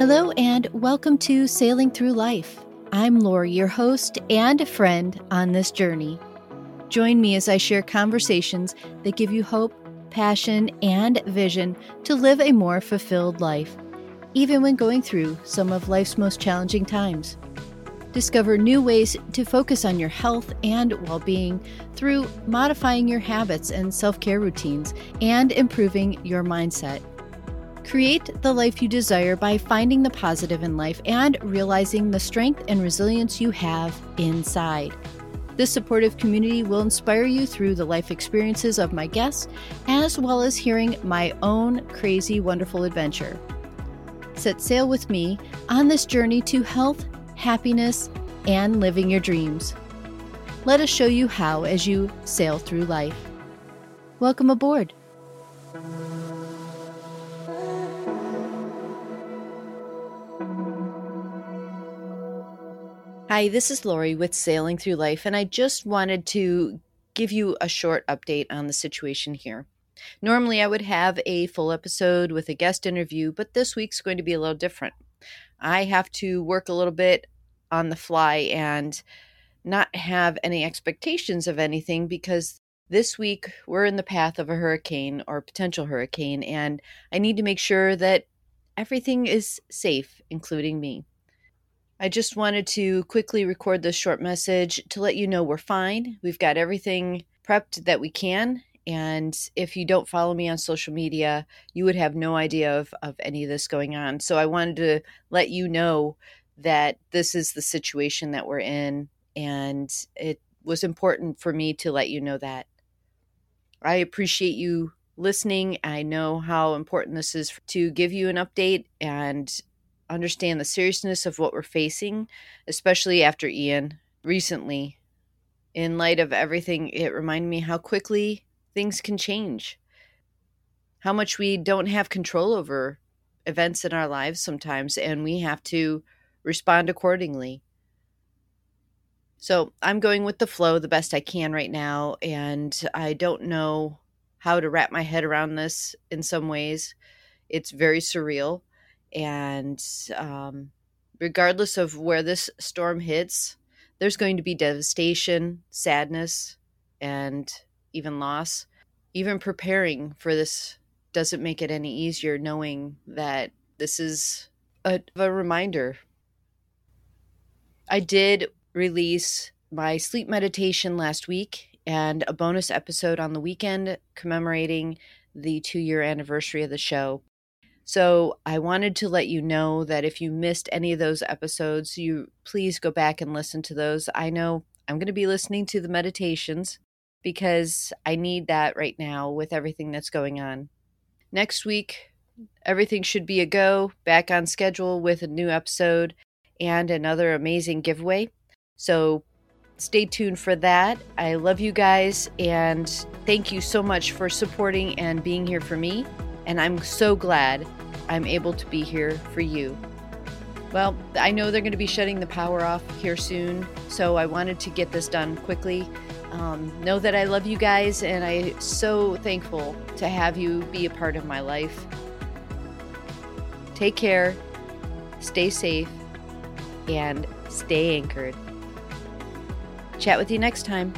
Hello, and welcome to Sailing Through Life. I'm Lori, your host and a friend on this journey. Join me as I share conversations that give you hope, passion, and vision to live a more fulfilled life, even when going through some of life's most challenging times. Discover new ways to focus on your health and well being through modifying your habits and self care routines and improving your mindset. Create the life you desire by finding the positive in life and realizing the strength and resilience you have inside. This supportive community will inspire you through the life experiences of my guests, as well as hearing my own crazy, wonderful adventure. Set sail with me on this journey to health, happiness, and living your dreams. Let us show you how as you sail through life. Welcome aboard. Hi, this is Lori with Sailing Through Life, and I just wanted to give you a short update on the situation here. Normally, I would have a full episode with a guest interview, but this week's going to be a little different. I have to work a little bit on the fly and not have any expectations of anything because this week we're in the path of a hurricane or potential hurricane, and I need to make sure that everything is safe, including me. I just wanted to quickly record this short message to let you know we're fine. We've got everything prepped that we can. And if you don't follow me on social media, you would have no idea of, of any of this going on. So I wanted to let you know that this is the situation that we're in. And it was important for me to let you know that. I appreciate you listening. I know how important this is to give you an update and understand the seriousness of what we're facing, especially after Ian recently. In light of everything, it reminded me how quickly things can change, how much we don't have control over events in our lives sometimes, and we have to respond accordingly. So I'm going with the flow the best I can right now, and I don't know how to wrap my head around this in some ways. It's very surreal and um, regardless of where this storm hits, there's going to be devastation, sadness, and even loss. Even preparing for this doesn't make it any easier knowing that this is a, a reminder. I did release my sleep meditation last week and a bonus episode on the weekend commemorating the two year anniversary of the show. So I wanted to let you know that if you missed any of those episodes, you please go back and listen to those. I know I'm going to be listening to the meditations because I need that right now with everything that's going on. Next week, everything should be a go, back on schedule with a new episode and another amazing giveaway. So stay tuned for that. I love you guys and thank you so much for supporting and being here for me and I'm so glad I'm able to be here for you. Well, I know they're going to be shutting the power off here soon, so I wanted to get this done quickly. Um, know that I love you guys, and I'm so thankful to have you be a part of my life. Take care, stay safe, and stay anchored. Chat with you next time.